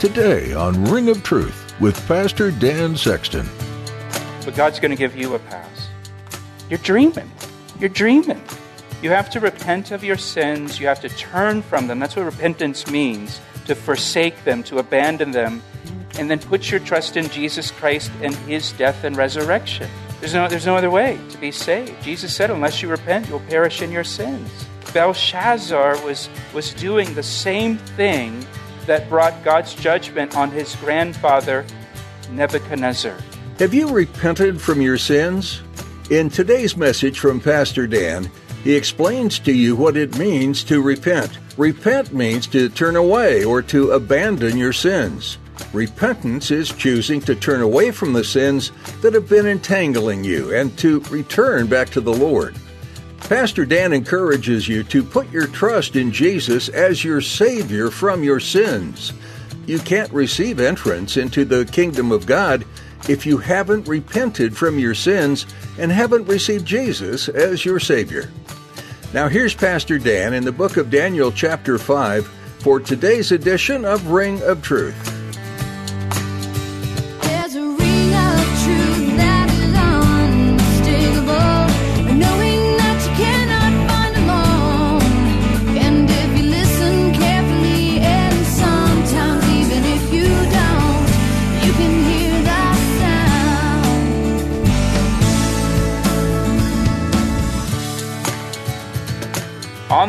Today on Ring of Truth with Pastor Dan Sexton. But God's going to give you a pass. You're dreaming. You're dreaming. You have to repent of your sins. You have to turn from them. That's what repentance means to forsake them, to abandon them, and then put your trust in Jesus Christ and his death and resurrection. There's no, there's no other way to be saved. Jesus said, unless you repent, you'll perish in your sins. Belshazzar was, was doing the same thing that brought God's judgment on his grandfather, Nebuchadnezzar. Have you repented from your sins? In today's message from Pastor Dan, he explains to you what it means to repent. Repent means to turn away or to abandon your sins. Repentance is choosing to turn away from the sins that have been entangling you and to return back to the Lord. Pastor Dan encourages you to put your trust in Jesus as your Savior from your sins. You can't receive entrance into the kingdom of God if you haven't repented from your sins and haven't received Jesus as your Savior. Now, here's Pastor Dan in the book of Daniel, chapter 5, for today's edition of Ring of Truth.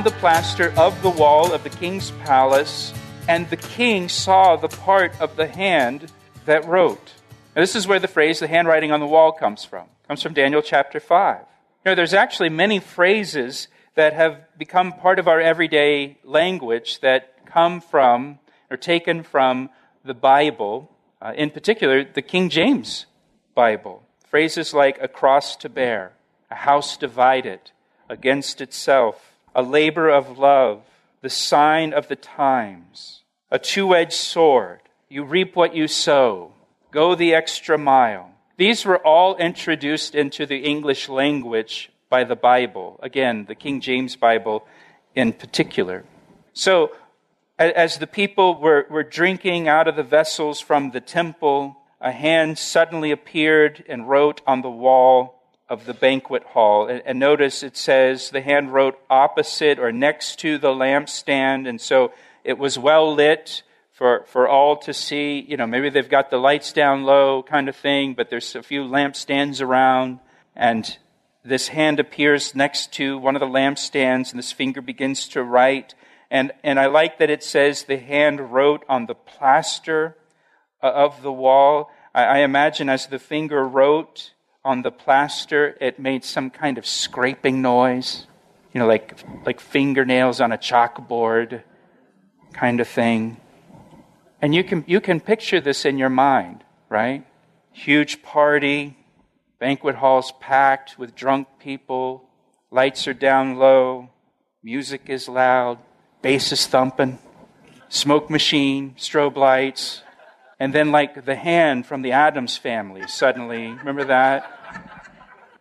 The plaster of the wall of the king's palace, and the king saw the part of the hand that wrote. Now, this is where the phrase the handwriting on the wall comes from. It comes from Daniel chapter 5. You know, there's actually many phrases that have become part of our everyday language that come from or taken from the Bible, uh, in particular, the King James Bible. Phrases like a cross to bear, a house divided against itself, a labor of love, the sign of the times, a two edged sword. You reap what you sow. Go the extra mile. These were all introduced into the English language by the Bible. Again, the King James Bible in particular. So, as the people were, were drinking out of the vessels from the temple, a hand suddenly appeared and wrote on the wall of the banquet hall. And, and, notice it says the hand wrote opposite or next to the lampstand. And so it was well lit for, for all to see. You know, maybe they've got the lights down low kind of thing, but there's a few lampstands around. And this hand appears next to one of the lampstands, and this finger begins to write. And, and I like that it says the hand wrote on the plaster uh, of the wall. I, I imagine as the finger wrote, on the plaster, it made some kind of scraping noise, you know, like, like fingernails on a chalkboard kind of thing. And you can, you can picture this in your mind, right? Huge party, banquet halls packed with drunk people, lights are down low, music is loud, bass is thumping, smoke machine, strobe lights, and then, like the hand from the Addams family, suddenly, remember that?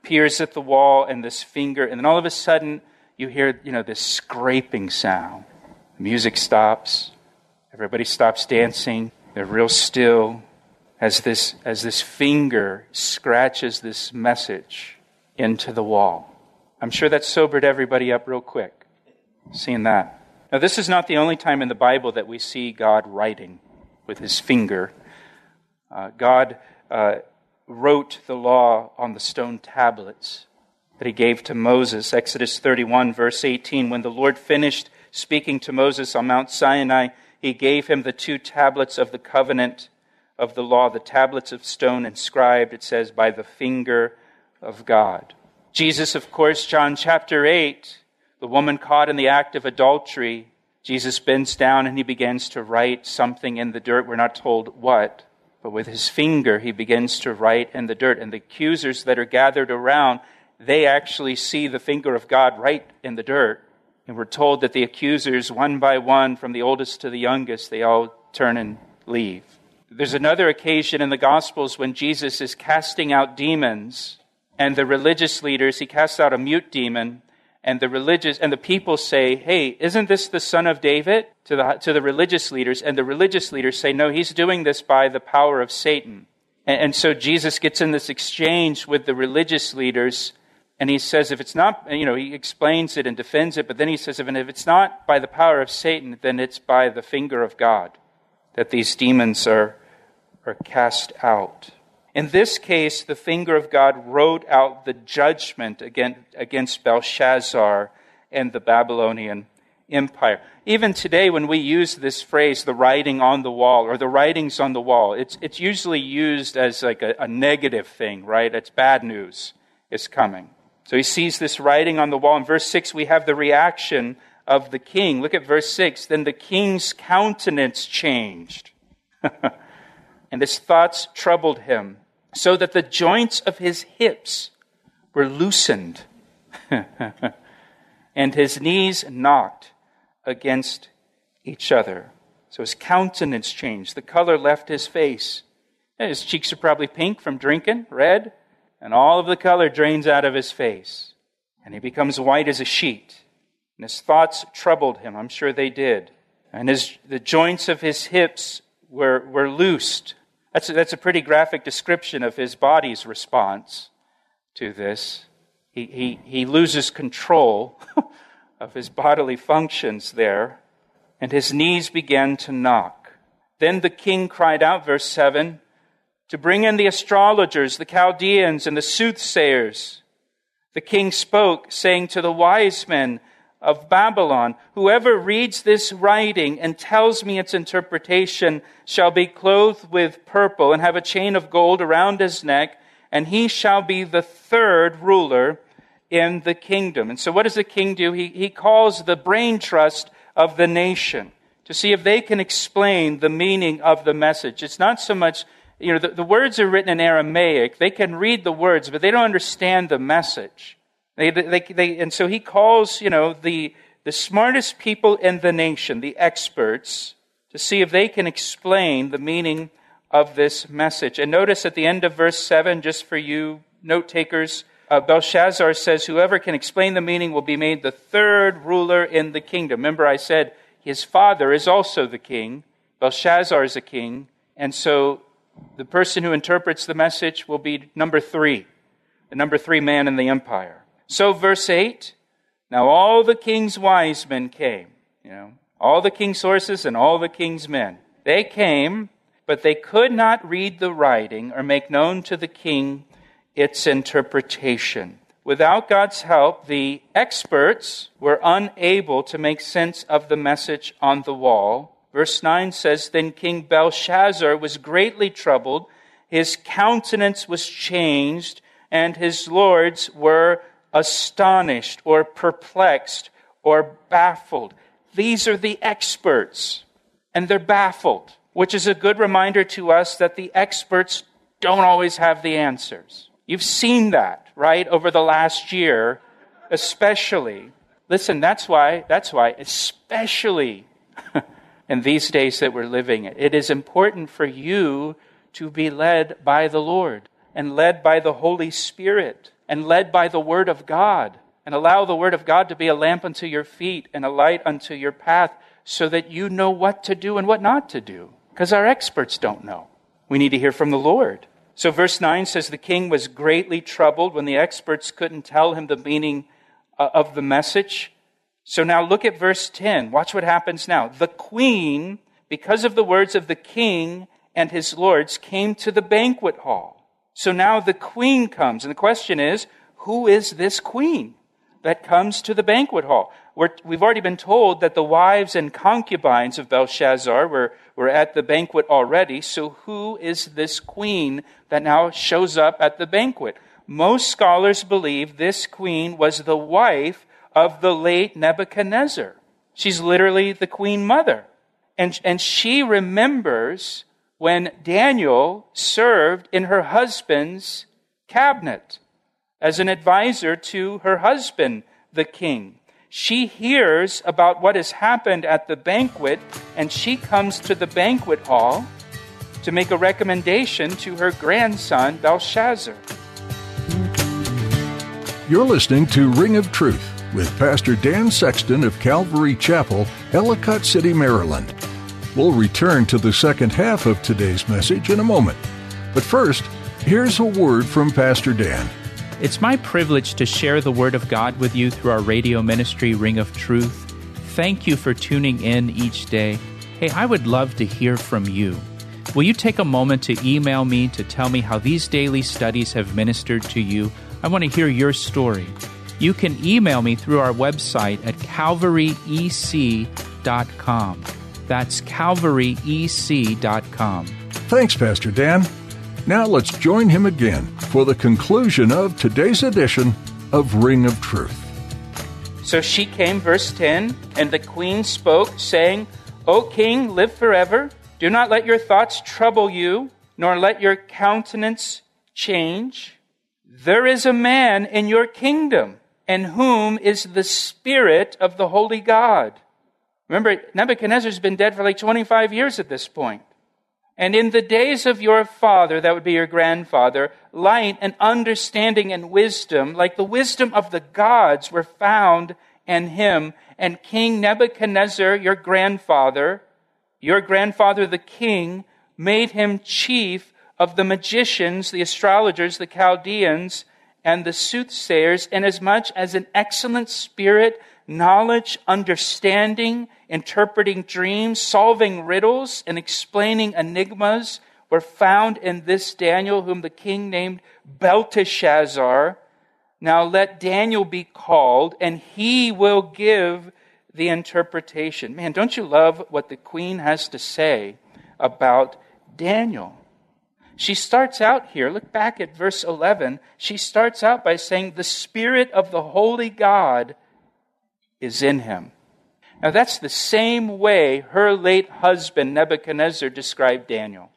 Peers at the wall, and this finger, and then all of a sudden, you hear, you know, this scraping sound. music stops. Everybody stops dancing. They're real still as this, as this finger scratches this message into the wall. I'm sure that sobered everybody up real quick, seeing that. Now, this is not the only time in the Bible that we see God writing with his finger. Uh, God uh, wrote the law on the stone tablets that he gave to Moses. Exodus 31, verse 18. When the Lord finished speaking to Moses on Mount Sinai, he gave him the two tablets of the covenant of the law, the tablets of stone inscribed, it says, by the finger of God. Jesus, of course, John chapter 8, the woman caught in the act of adultery Jesus bends down and he begins to write something in the dirt. We're not told what, but with his finger he begins to write in the dirt. And the accusers that are gathered around, they actually see the finger of God write in the dirt. And we're told that the accusers, one by one, from the oldest to the youngest, they all turn and leave. There's another occasion in the Gospels when Jesus is casting out demons, and the religious leaders, he casts out a mute demon, and the religious and the people say, "Hey, isn't this the son of David?" to the to the religious leaders, and the religious leaders say, "No, he's doing this by the power of Satan." And, and so Jesus gets in this exchange with the religious leaders, and he says, "If it's not, you know," he explains it and defends it, but then he says, "If it's not by the power of Satan, then it's by the finger of God that these demons are are cast out." In this case, the finger of God wrote out the judgment against Belshazzar and the Babylonian Empire. Even today, when we use this phrase, the writing on the wall or the writings on the wall, it's, it's usually used as like a, a negative thing, right? It's bad news is coming. So he sees this writing on the wall. In verse 6, we have the reaction of the king. Look at verse 6. Then the king's countenance changed. and his thoughts troubled him, so that the joints of his hips were loosened, and his knees knocked against each other. So his countenance changed. The color left his face. His cheeks are probably pink from drinking, red, and all of the color drains out of his face. And he becomes white as a sheet. And his thoughts troubled him. I'm sure they did. And his, the joints of his hips were, were loosed. That's a, that's a pretty graphic description of his body's response to this. He, he, he loses control of his bodily functions there, and his knees began to knock. Then the king cried out, verse 7, to bring in the astrologers, the Chaldeans, and the soothsayers. The king spoke, saying to the wise men, of Babylon. Whoever reads this writing and tells me its interpretation shall be clothed with purple and have a chain of gold around his neck, and he shall be the third ruler in the kingdom. And so, what does the king do? He, he calls the brain trust of the nation to see if they can explain the meaning of the message. It's not so much, you know, the, the words are written in Aramaic. They can read the words, but they don't understand the message. They, they, they, and so he calls, you know, the, the smartest people in the nation, the experts, to see if they can explain the meaning of this message. And notice at the end of verse 7, just for you note takers, uh, Belshazzar says, Whoever can explain the meaning will be made the third ruler in the kingdom. Remember, I said his father is also the king. Belshazzar is a king. And so the person who interprets the message will be number three, the number three man in the empire. So, verse 8 now all the king's wise men came, you know, all the king's horses and all the king's men. They came, but they could not read the writing or make known to the king its interpretation. Without God's help, the experts were unable to make sense of the message on the wall. Verse 9 says Then King Belshazzar was greatly troubled, his countenance was changed, and his lords were astonished or perplexed or baffled. These are the experts, and they're baffled, which is a good reminder to us that the experts don't always have the answers. You've seen that, right, over the last year, especially. Listen, that's why, that's why, especially in these days that we're living in, it is important for you to be led by the Lord and led by the Holy Spirit and led by the Word of God. And allow the Word of God to be a lamp unto your feet and a light unto your path so that you know what to do and what not to do. Because our experts don't know. We need to hear from the Lord. So, verse 9 says the king was greatly troubled when the experts couldn't tell him the meaning uh, of the message. So, now look at verse 10. Watch what happens now. The queen, because of the words of the king and his lords, came to the banquet hall. So now the queen comes, and the question is, who is this queen that comes to the banquet hall? we have already been told that the wives and concubines of Belshazzar were, were at the banquet already, so who is this queen that now shows up at the banquet? Most scholars believe this queen was the wife of the late Nebuchadnezzar. She's literally the queen mother. And, and she remembers when Daniel served in her husband's cabinet as an advisor to her husband, the king. She hears about what has happened at the banquet, and she comes to the banquet hall to make a recommendation to her grandson, Belshazzar. You're listening to Ring of Truth with Pastor Dan Sexton of Calvary Chapel, Ellicott City, Maryland. We'll return to the second half of today's message in a moment. But first, here's a word from Pastor Dan. It's my privilege to share the Word of God with you through our radio ministry, Ring of Truth. Thank you for tuning in each day. Hey, I would love to hear from you. Will you take a moment to email me to tell me how these daily studies have ministered to you? I want to hear your story. You can email me through our website at calvaryec.com. That's calvaryec.com. Thanks, Pastor Dan. Now let's join him again for the conclusion of today's edition of Ring of Truth. So she came, verse 10, and the queen spoke, saying, O king, live forever. Do not let your thoughts trouble you, nor let your countenance change. There is a man in your kingdom, and whom is the Spirit of the Holy God. Remember, Nebuchadnezzar's been dead for like 25 years at this point. And in the days of your father, that would be your grandfather, light and understanding and wisdom, like the wisdom of the gods, were found in him. And King Nebuchadnezzar, your grandfather, your grandfather the king, made him chief of the magicians, the astrologers, the Chaldeans, and the soothsayers, inasmuch as an excellent spirit, knowledge, understanding, interpreting dreams, solving riddles, and explaining enigmas were found in this Daniel, whom the king named Belteshazzar. Now let Daniel be called, and he will give the interpretation. Man, don't you love what the queen has to say about Daniel? She starts out here, look back at verse 11. She starts out by saying, The Spirit of the Holy God is in him. Now, that's the same way her late husband Nebuchadnezzar described Daniel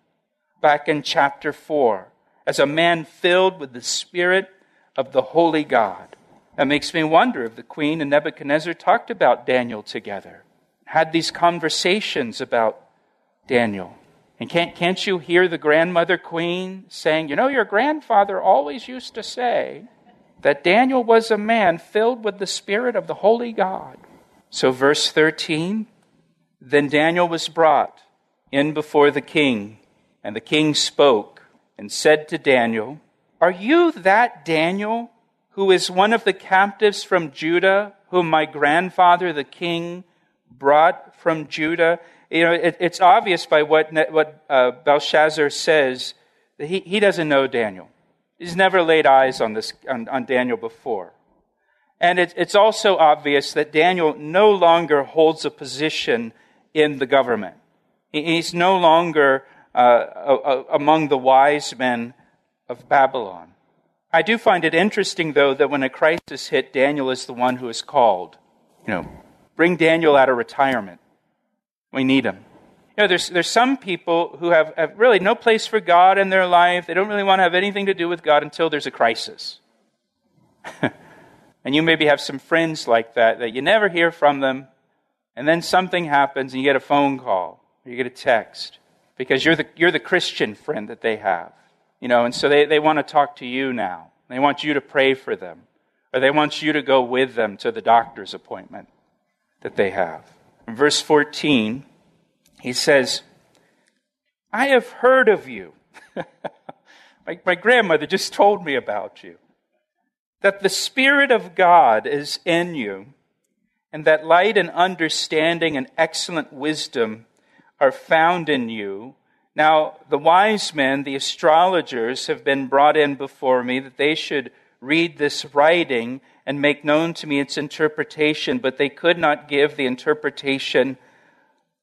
back in chapter 4 as a man filled with the Spirit of the Holy God. That makes me wonder if the queen and Nebuchadnezzar talked about Daniel together, had these conversations about Daniel. And can't, can't you hear the grandmother queen saying, You know, your grandfather always used to say that Daniel was a man filled with the Spirit of the Holy God. So, verse 13 Then Daniel was brought in before the king, and the king spoke and said to Daniel, Are you that Daniel who is one of the captives from Judah, whom my grandfather the king brought from Judah? You know, it, it's obvious by what, what uh, Belshazzar says that he, he doesn't know Daniel. He's never laid eyes on, this, on, on Daniel before. And it, it's also obvious that Daniel no longer holds a position in the government. He's no longer uh, among the wise men of Babylon. I do find it interesting, though, that when a crisis hit, Daniel is the one who is called. You know, bring Daniel out of retirement. We need him. You know, there's, there's some people who have, have really no place for God in their life. They don't really want to have anything to do with God until there's a crisis. And you maybe have some friends like that, that you never hear from them, and then something happens and you get a phone call, or you get a text, because you're the, you're the Christian friend that they have. You know, and so they, they want to talk to you now. They want you to pray for them, or they want you to go with them to the doctor's appointment that they have. In verse 14, he says, I have heard of you. my, my grandmother just told me about you that the Spirit of God is in you, and that light and understanding and excellent wisdom are found in you. Now, the wise men, the astrologers, have been brought in before me that they should read this writing and make known to me its interpretation, but they could not give the interpretation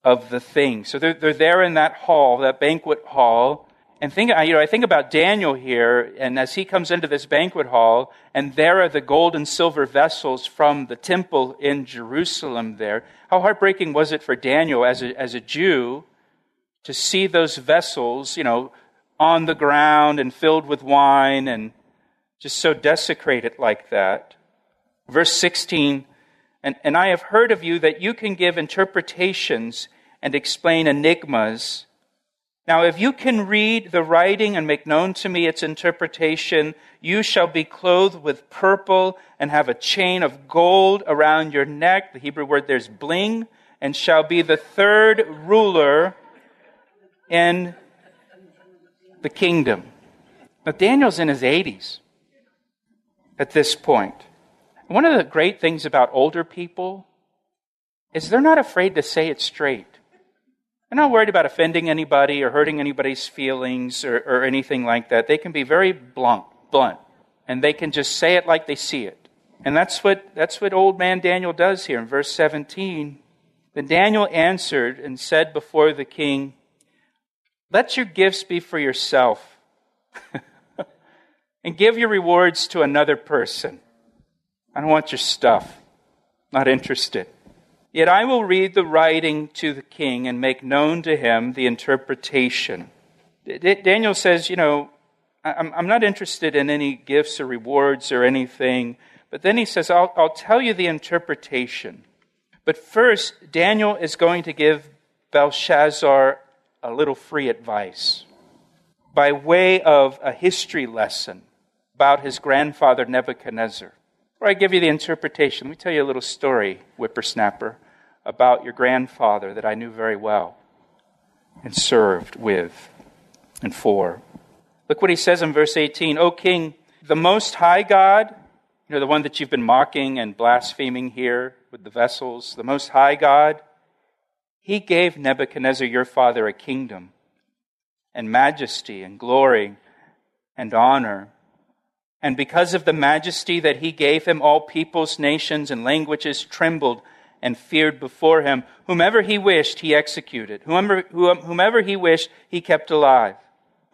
of the thing. So they're, they're there in that hall, that banquet hall, And think, you know, I think about Daniel here, and as he comes into this banquet hall, and there are the gold and silver vessels from the temple in Jerusalem there. How heartbreaking was it for Daniel as a, as a Jew to see those vessels, you know, on the ground and filled with wine and just so desecrated like that? Verse 16, and, and I have heard of you that you can give interpretations and explain enigmas. Now, if you can read the writing and make known to me its interpretation, you shall be clothed with purple and have a chain of gold around your neck. The Hebrew word there's bling, and shall be the third ruler in the kingdom. But Daniel's in his 80s at this point. One of the great things about older people is they're not afraid to say it straight. They're not worried about offending anybody or hurting anybody's feelings or, or anything like that. They can be very blunt, blunt, and they can just say it like they see it. And that's what, that's what old man Daniel does here in verse 17. Then Daniel answered and said before the king, Let your gifts be for yourself, and give your rewards to another person. I don't want your stuff. Not interested. Yet I will read the writing to the king and make known to him the interpretation. Daniel says, You know, I'm not interested in any gifts or rewards or anything. But then he says, I'll, I'll tell you the interpretation. But first, Daniel is going to give Belshazzar a little free advice by way of a history lesson about his grandfather Nebuchadnezzar. Before I give you the interpretation, let me tell you a little story, whippersnapper, about your grandfather that I knew very well and served with and for. Look what he says in verse 18 O king, the most high God, you know, the one that you've been mocking and blaspheming here with the vessels, the most high God, he gave Nebuchadnezzar your father a kingdom and majesty and glory and honor and because of the majesty that he gave him, all peoples, nations, and languages trembled and feared before him. Whomever he wished, he executed. Whomever, whomever he wished, he kept alive.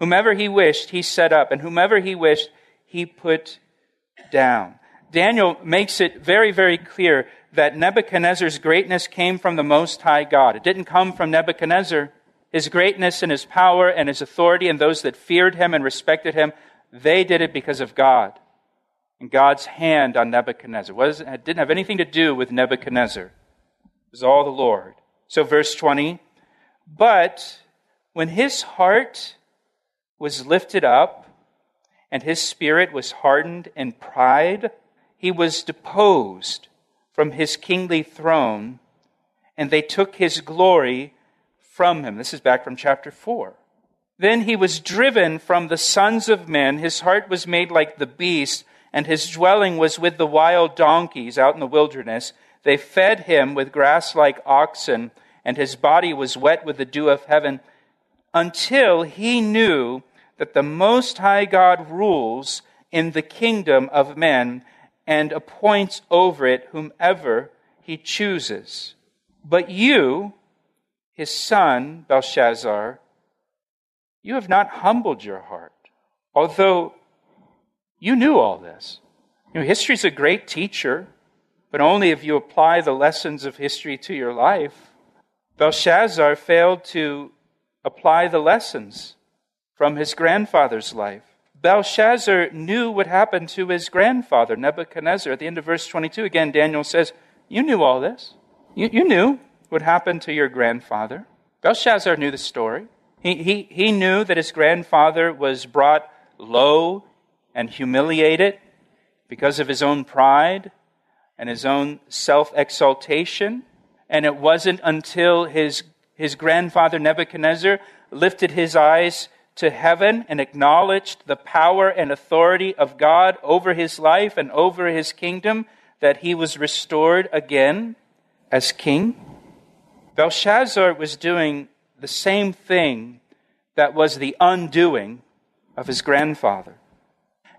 Whomever he wished, he set up. And whomever he wished, he put down. Daniel makes it very, very clear that Nebuchadnezzar's greatness came from the Most High God. It didn't come from Nebuchadnezzar. His greatness and his power and his authority and those that feared him and respected him they did it because of God and God's hand on Nebuchadnezzar. It didn't have anything to do with Nebuchadnezzar. It was all the Lord. So, verse 20. But when his heart was lifted up and his spirit was hardened in pride, he was deposed from his kingly throne, and they took his glory from him. This is back from chapter 4. Then he was driven from the sons of men. His heart was made like the beast, and his dwelling was with the wild donkeys out in the wilderness. They fed him with grass like oxen, and his body was wet with the dew of heaven, until he knew that the Most High God rules in the kingdom of men and appoints over it whomever he chooses. But you, his son, Belshazzar, you have not humbled your heart, although you knew all this. You know, history is a great teacher, but only if you apply the lessons of history to your life. Belshazzar failed to apply the lessons from his grandfather's life. Belshazzar knew what happened to his grandfather, Nebuchadnezzar. At the end of verse 22, again, Daniel says, You knew all this. You, you knew what happened to your grandfather. Belshazzar knew the story. He, he, knew that his grandfather was brought low and humiliated because of his own pride and his own self exaltation. And it wasn't until his, his grandfather Nebuchadnezzar lifted his eyes to heaven and acknowledged the power and authority of God over his life and over his kingdom that he was restored again as king. Belshazzar was doing the same thing that was the undoing of his grandfather.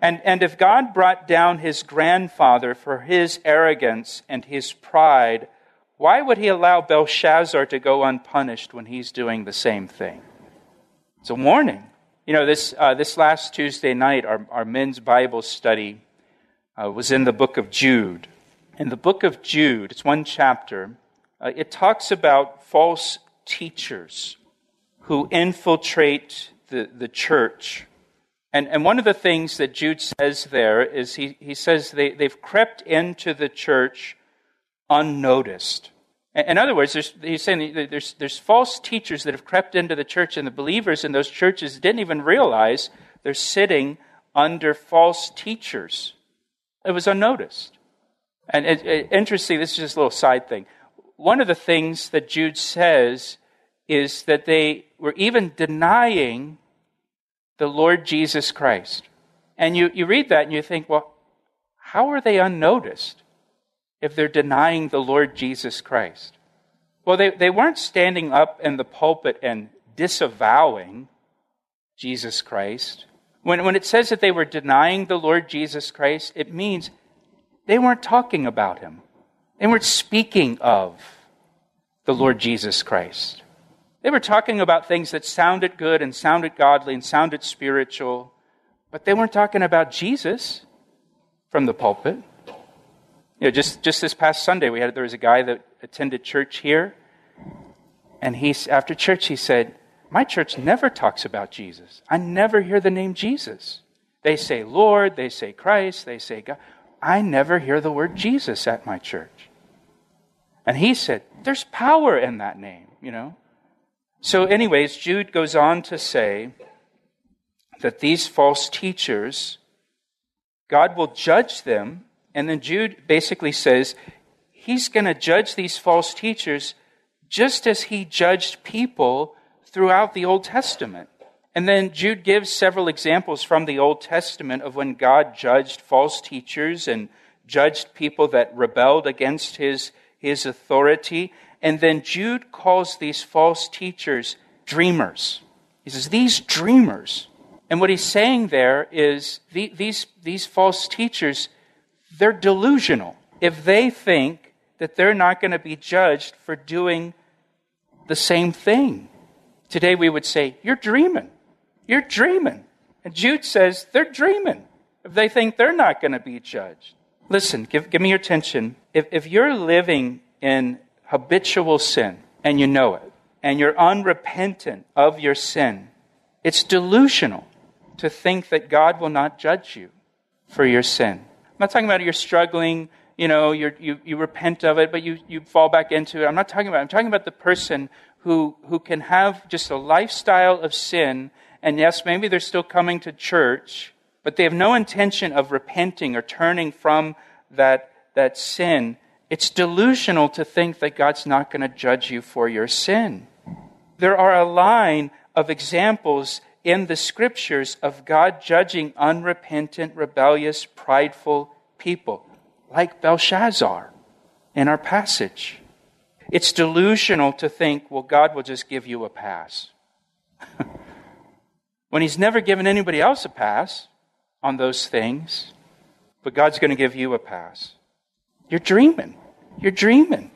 And, and if God brought down his grandfather for his arrogance and his pride, why would he allow Belshazzar to go unpunished when he's doing the same thing? It's a warning. You know, this, uh, this last Tuesday night, our, our men's Bible study uh, was in the book of Jude. In the book of Jude, it's one chapter, uh, it talks about false teachers who infiltrate the, the church. And, and one of the things that Jude says there is he, he says they, they've crept into the church unnoticed. In other words, he's saying there's, there's false teachers that have crept into the church, and the believers in those churches didn't even realize they're sitting under false teachers. It was unnoticed. And it, it, interesting, this is just a little side thing. One of the things that Jude says is that they were even denying the Lord Jesus Christ. And you, you read that and you think, well, how are they unnoticed? if they're denying the Lord Jesus Christ? Well, they, they weren't standing up in the pulpit and disavowing Jesus Christ. When, when it says that they were denying the Lord Jesus Christ, it means they weren't talking about him. They weren't speaking of the Lord Jesus Christ. They were talking about things that sounded good and sounded godly and sounded spiritual, but they weren't talking about Jesus from the pulpit. You know, just, just this past Sunday, we had, there was a guy that attended church here, and he, after church, he said, My church never talks about Jesus. I never hear the name Jesus. They say Lord, they say Christ, they say God. I never hear the word Jesus at my church. And he said, There's power in that name, you know. So, anyways, Jude goes on to say that these false teachers, God will judge them and then Jude basically says he's going to judge these false teachers just as he judged people throughout the Old Testament. And then Jude gives several examples from the Old Testament of when God judged false teachers and judged people that rebelled against his, his authority. And then Jude calls these false teachers dreamers. He says, These dreamers. And what he's saying there is the, these, these false teachers they're delusional if they think that they're not going to be judged for doing the same thing. Today we would say, You're dreaming. You're dreaming. And Jude says, They're dreaming if they think they're not going to be judged. Listen, give, give me your attention. If, if you're living in habitual sin and you know it, and you're unrepentant of your sin, it's delusional to think that God will not judge you for your sin. I'm not talking about you're struggling, you know, you you, you repent of it, but you, you fall back into it. I'm not talking about I'm talking about the person who, who can have just a lifestyle of sin, and yes, maybe they're still coming to church, but they have no intention of repenting or turning from that, that sin. It's delusional to think that God's not going to judge you for your sin. There are a line of examples in the scriptures of God judging unrepentant, rebellious, prideful people, like Belshazzar in our passage. It's delusional to think, well, God will just give you a pass. when He's never given anybody else a pass on those things, but God's going to give you a pass. You're dreaming. You're dreaming.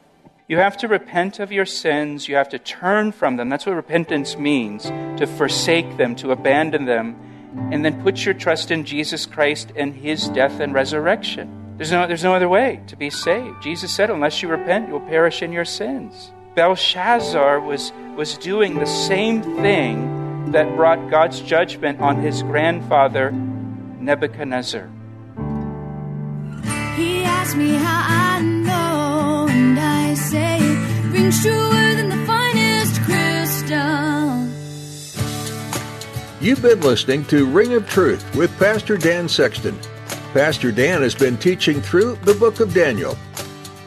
You have to repent of your sins. You have to turn from them. That's what repentance means to forsake them, to abandon them, and then put your trust in Jesus Christ and his death and resurrection. There's no, there's no other way to be saved. Jesus said, unless you repent, you'll perish in your sins. Belshazzar was, was doing the same thing that brought God's judgment on his grandfather, Nebuchadnezzar. He asked me how I know, and I say it rings truer than the finest crystal. You've been listening to Ring of Truth with Pastor Dan Sexton. Pastor Dan has been teaching through the book of Daniel.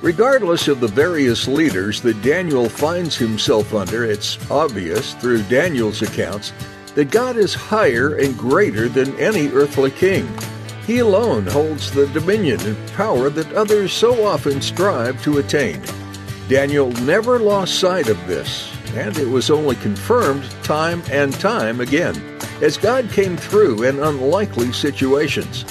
Regardless of the various leaders that Daniel finds himself under, it's obvious through Daniel's accounts that God is higher and greater than any earthly king. He alone holds the dominion and power that others so often strive to attain. Daniel never lost sight of this, and it was only confirmed time and time again as God came through in unlikely situations.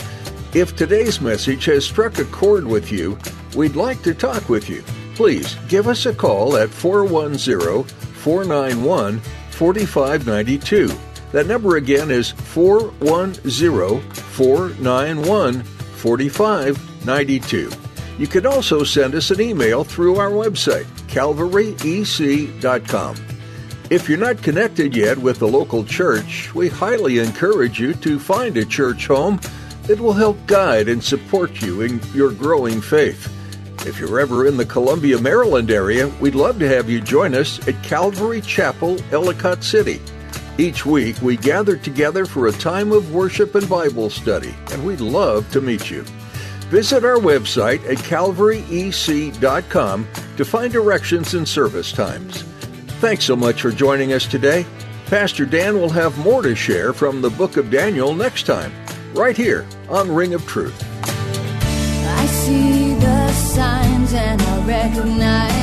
If today's message has struck a chord with you, we'd like to talk with you. Please give us a call at 410 491 4592 That number again is 410 491 4592. You can also send us an email through our website, calvaryec.com. If you're not connected yet with the local church, we highly encourage you to find a church home that will help guide and support you in your growing faith. If you're ever in the Columbia, Maryland area, we'd love to have you join us at Calvary Chapel, Ellicott City. Each week, we gather together for a time of worship and Bible study, and we'd love to meet you. Visit our website at calvaryec.com to find directions and service times. Thanks so much for joining us today. Pastor Dan will have more to share from the book of Daniel next time, right here on Ring of Truth. I see the signs and I recognize